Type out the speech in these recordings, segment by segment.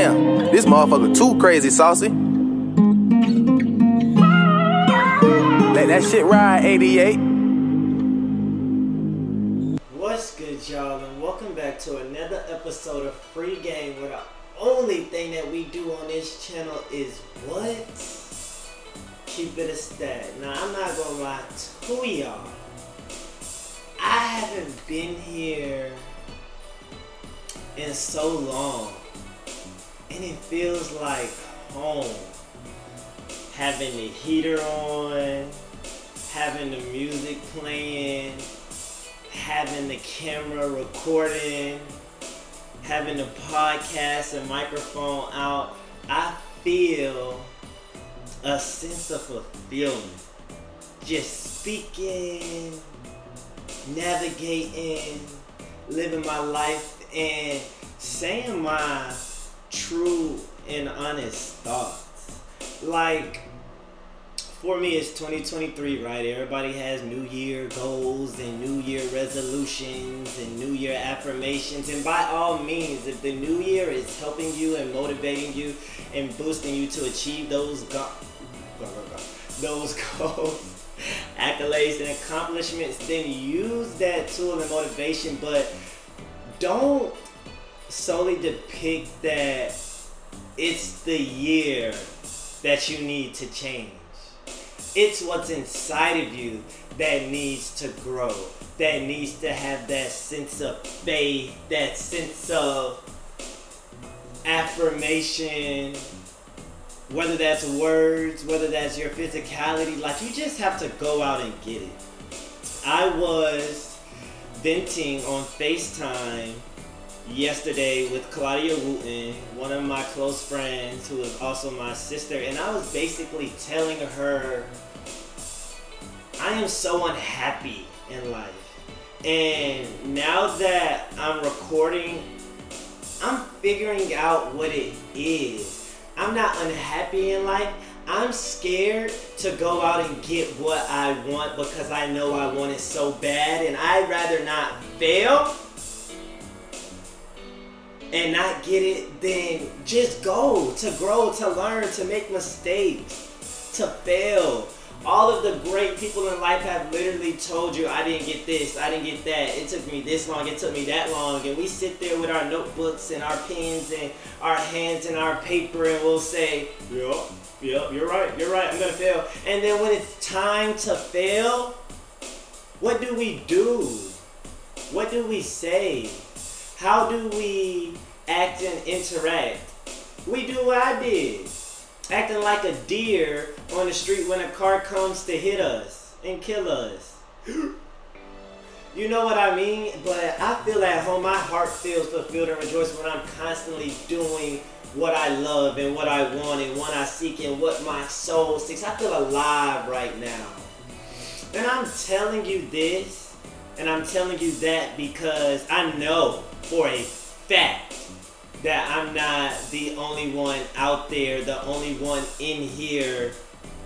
Damn, this motherfucker too crazy saucy. Let that shit ride, 88. What's good, y'all, and welcome back to another episode of Free Game. Where the only thing that we do on this channel is what? Keep it a stat. Now, I'm not gonna lie to y'all. I haven't been here in so long, and it feels like home. Having the heater on, having the music playing, having the camera recording, having the podcast and microphone out. I feel a sense of fulfillment. Just speaking, navigating, living my life and saying my true and honest thoughts. Like, for me, it's 2023, right? Everybody has New Year goals and New Year resolutions and New Year affirmations. And by all means, if the New Year is helping you and motivating you and boosting you to achieve those go- those goals, accolades, and accomplishments, then use that tool and motivation. But don't solely depict that it's the year that you need to change. It's what's inside of you that needs to grow, that needs to have that sense of faith, that sense of affirmation, whether that's words, whether that's your physicality. Like, you just have to go out and get it. I was venting on FaceTime yesterday with Claudia Wooten, one of my close friends who is also my sister, and I was basically telling her I am so unhappy in life. And now that I'm recording, I'm figuring out what it is. I'm not unhappy in life. I'm scared to go out and get what I want because I know I want it so bad, and I'd rather not fail and not get it then just go to grow, to learn, to make mistakes, to fail. All of the great people in life have literally told you, I didn't get this, I didn't get that. It took me this long, it took me that long. And we sit there with our notebooks and our pens and our hands and our paper and we'll say, Yep, yep, you're right, you're right, I'm gonna fail. And then when it's time to fail, what do we do? What do we say? How do we act and interact? We do what I did. Acting like a deer on the street when a car comes to hit us and kill us. You know what I mean? But I feel at home, my heart feels fulfilled and rejoiced when I'm constantly doing what I love and what I want and what I seek and what my soul seeks. I feel alive right now. And I'm telling you this and I'm telling you that because I know for a fact that I'm not the only one out there, the only one in here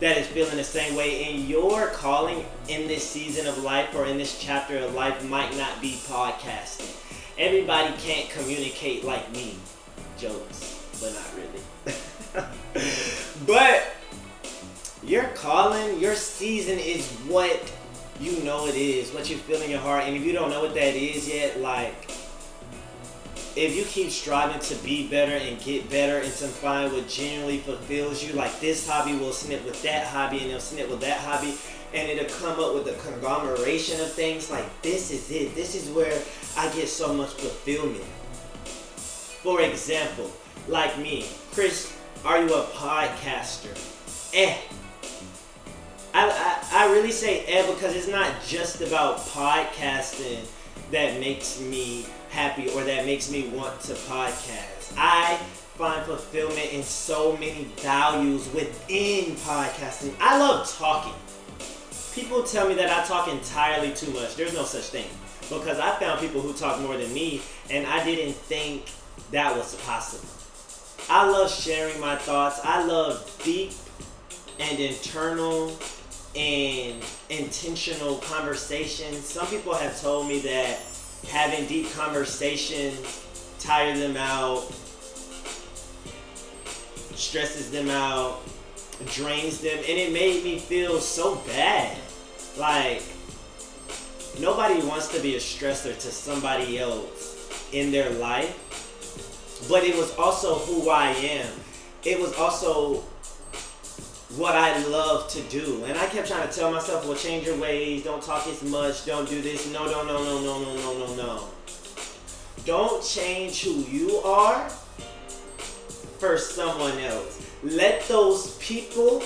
that is feeling the same way. And your calling in this season of life or in this chapter of life might not be podcasting. Everybody can't communicate like me. Jokes, but not really. but your calling, your season is what you know it is, what you feel in your heart. And if you don't know what that is yet, like, if you keep striving to be better and get better and to find what genuinely fulfills you, like this hobby will snip with that hobby and it'll snip with that hobby, and it'll come up with a conglomeration of things, like this is it. This is where I get so much fulfillment. For example, like me, Chris, are you a podcaster? Eh. I, I, I really say eh because it's not just about podcasting that makes me happy or that makes me want to podcast. I find fulfillment in so many values within podcasting. I love talking. People tell me that I talk entirely too much. There's no such thing. Because I found people who talk more than me and I didn't think that was possible. I love sharing my thoughts. I love deep and internal and intentional conversations. Some people have told me that having deep conversations tire them out stresses them out, drains them, and it made me feel so bad. Like nobody wants to be a stressor to somebody else in their life. But it was also who I am. It was also what I love to do. And I kept trying to tell myself, well, change your ways, don't talk as much, don't do this. No, no, no, no, no, no, no, no, no. Don't change who you are for someone else. Let those people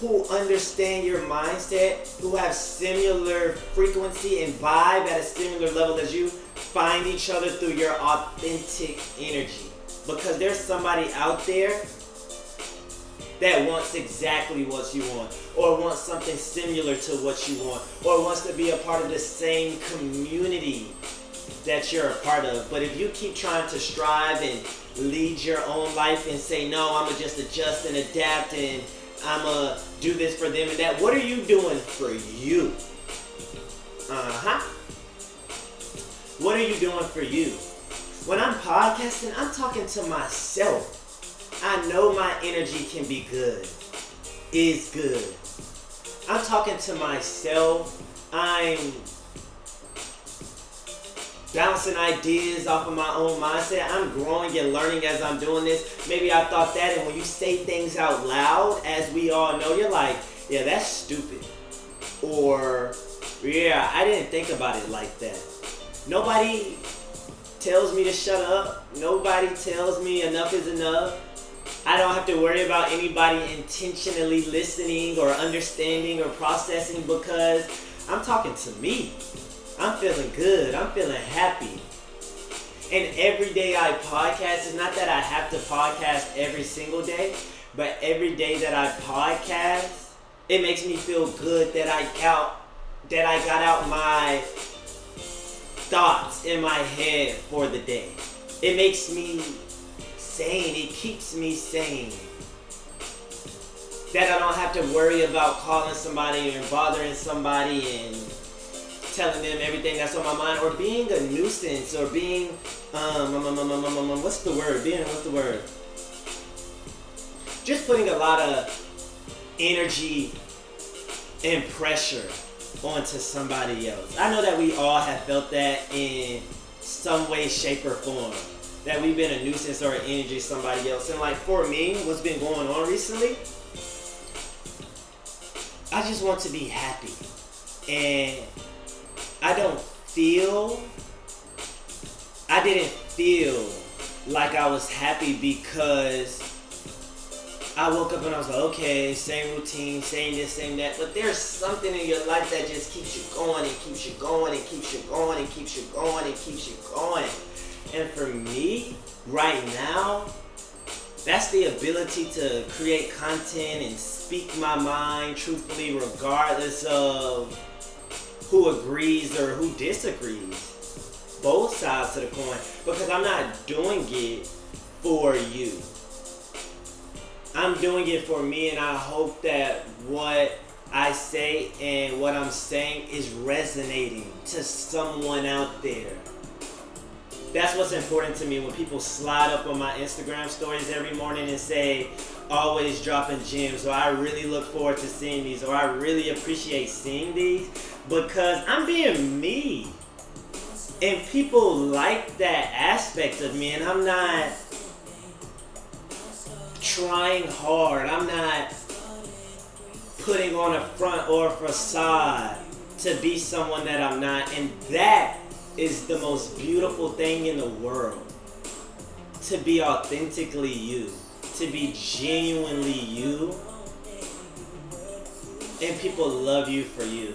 who understand your mindset, who have similar frequency and vibe at a similar level as you, find each other through your authentic energy. Because there's somebody out there that wants exactly what you want, or wants something similar to what you want, or wants to be a part of the same community that you're a part of. But if you keep trying to strive and lead your own life and say, no, I'm gonna just adjust and adapt and I'm gonna do this for them and that, what are you doing for you? Uh huh. What are you doing for you? When I'm podcasting, I'm talking to myself. I know my energy can be good, is good. I'm talking to myself. I'm bouncing ideas off of my own mindset. I'm growing and learning as I'm doing this. Maybe I thought that, and when you say things out loud, as we all know, you're like, yeah, that's stupid. Or, yeah, I didn't think about it like that. Nobody tells me to shut up. Nobody tells me enough is enough. I don't have to worry about anybody intentionally listening or understanding or processing because I'm talking to me. I'm feeling good. I'm feeling happy. And every day I podcast, it's not that I have to podcast every single day, but every day that I podcast, it makes me feel good that I out that I got out my thoughts in my head for the day. It makes me sane. It keeps me sane. That I don't have to worry about calling somebody or bothering somebody and telling them everything that's on my mind or being a nuisance or being um, um, um, um, um, um, um what's the word being what's the word just putting a lot of energy and pressure onto somebody else i know that we all have felt that in some way shape or form that we've been a nuisance or an energy to somebody else and like for me what's been going on recently i just want to be happy and I don't feel, I didn't feel like I was happy because I woke up and I was like, okay, same routine, same this, same that. But there's something in your life that just keeps you going and keeps you going and keeps you going and keeps you going and keeps you going. And for me, right now, that's the ability to create content and speak my mind truthfully, regardless of who agrees or who disagrees. Both sides of the coin. Because I'm not doing it for you. I'm doing it for me, and I hope that what I say and what I'm saying is resonating to someone out there. That's what's important to me when people slide up on my Instagram stories every morning and say, always dropping gems, or I really look forward to seeing these, or I really appreciate seeing these because I'm being me. And people like that aspect of me, and I'm not trying hard. I'm not putting on a front or a facade to be someone that I'm not. And that is the most beautiful thing in the world. To be authentically you, to be genuinely you, and people love you for you.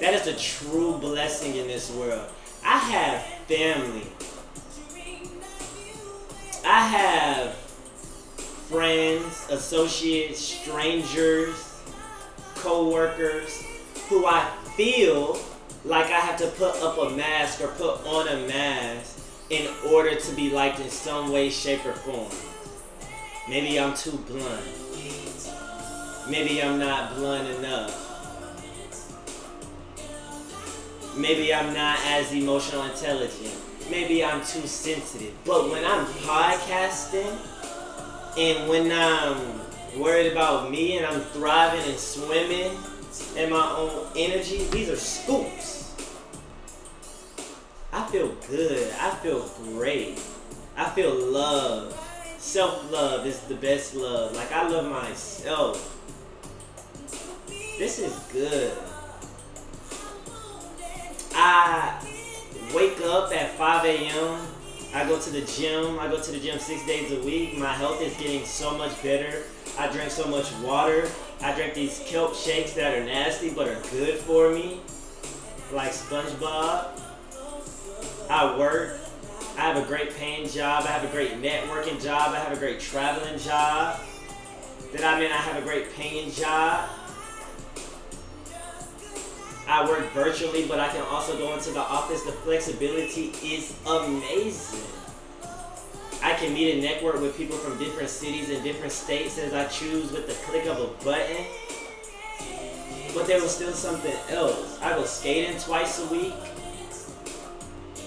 That is a true blessing in this world. I have family. I have friends, associates, strangers, co-workers who I feel like I have to put up a mask or put on a mask in order to be liked in some way, shape, or form. Maybe I'm too blunt. Maybe I'm not blunt enough. Maybe I'm not as emotional intelligent. Maybe I'm too sensitive. But when I'm podcasting and when I'm worried about me and I'm thriving and swimming in my own energy, these are scoops. I feel good. I feel great. I feel love. Self love is the best love. Like, I love myself. This is good. I wake up at 5 a.m. I go to the gym. I go to the gym six days a week. My health is getting so much better. I drink so much water. I drink these kelp shakes that are nasty but are good for me, like SpongeBob. I work. I have a great paying job. I have a great networking job. I have a great traveling job. That I mean, I have a great paying job. I work virtually, but I can also go into the office. The flexibility is amazing. Can meet and network with people from different cities and different states as I choose with the click of a button. But there was still something else. I go skating twice a week.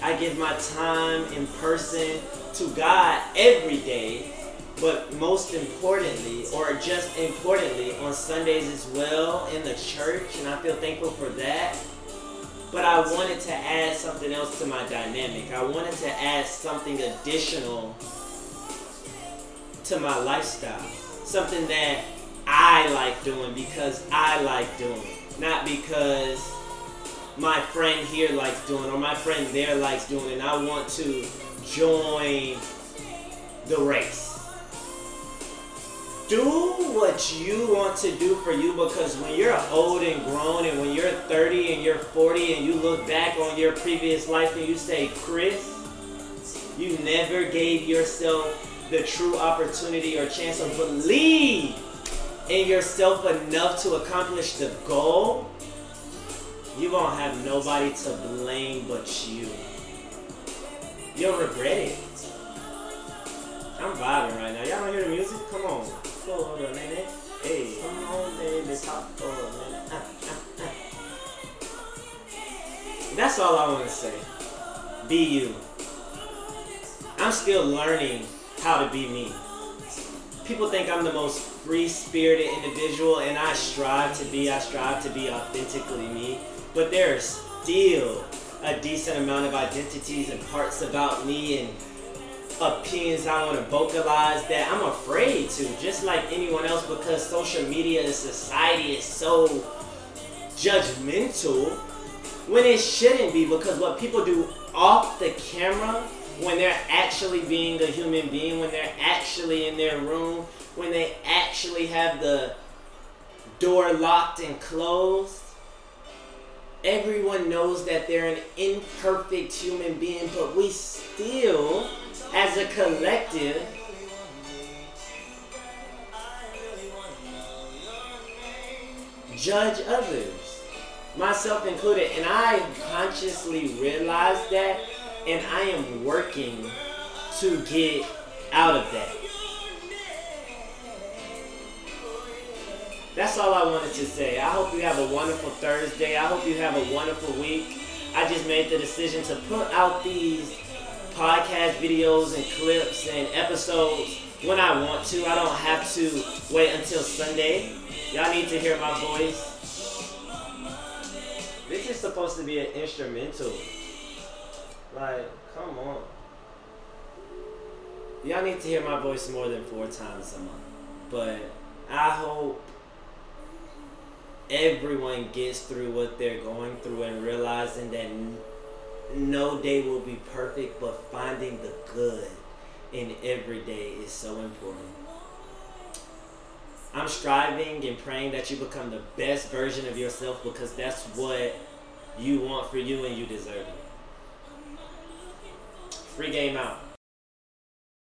I give my time in person to God every day, but most importantly, or just importantly, on Sundays as well in the church, and I feel thankful for that. But I wanted to add something else to my dynamic. I wanted to add something additional to my lifestyle. Something that I like doing because I like doing, not because my friend here likes doing or my friend there likes doing, and I want to join the race. Do what you want to do for you because when you're old and grown and when you're 30 and you're 40 and you look back on your previous life and you say, Chris, you never gave yourself the true opportunity or chance to believe in yourself enough to accomplish the goal, you won't have nobody to blame but you. You'll regret it. I'm vibing right now. Y'all don't hear the music? Come on. For a minute. Hey, come on, baby. Talk for a. Ah, ah, ah. That's all I want to say. Be you. I'm still learning how to be me. People think I'm the most free spirited individual, and I strive to be, I strive to be authentically me. But there's still a decent amount of identities and parts about me and opinions I want to vocalize that I'm afraid to, just like anyone else, because social media and society is so judgmental when it shouldn't be. Because what people do off the camera, when they're actually being a human being, when they're actually in their room, when they actually have the door locked and closed, everyone knows that they're an imperfect human being, but we still as a collective, judge others, myself included. And I consciously realized that, and I am working to get out of that. That's all I wanted to say. I hope you have a wonderful Thursday. I hope you have a wonderful week. I just made the decision to put out these podcast videos and clips and episodes when I want to. I don't have to wait until Sunday. Y'all need to hear my voice. This is supposed to be an instrumental. Like, come on. Y'all need to hear my voice more than four times a month. But I hope everyone gets through what they're going through and realizing that no day will be perfect, but finding the good in every day is so important. I'm striving and praying that you become the best version of yourself because that's what you want for you and you deserve it. Free game out.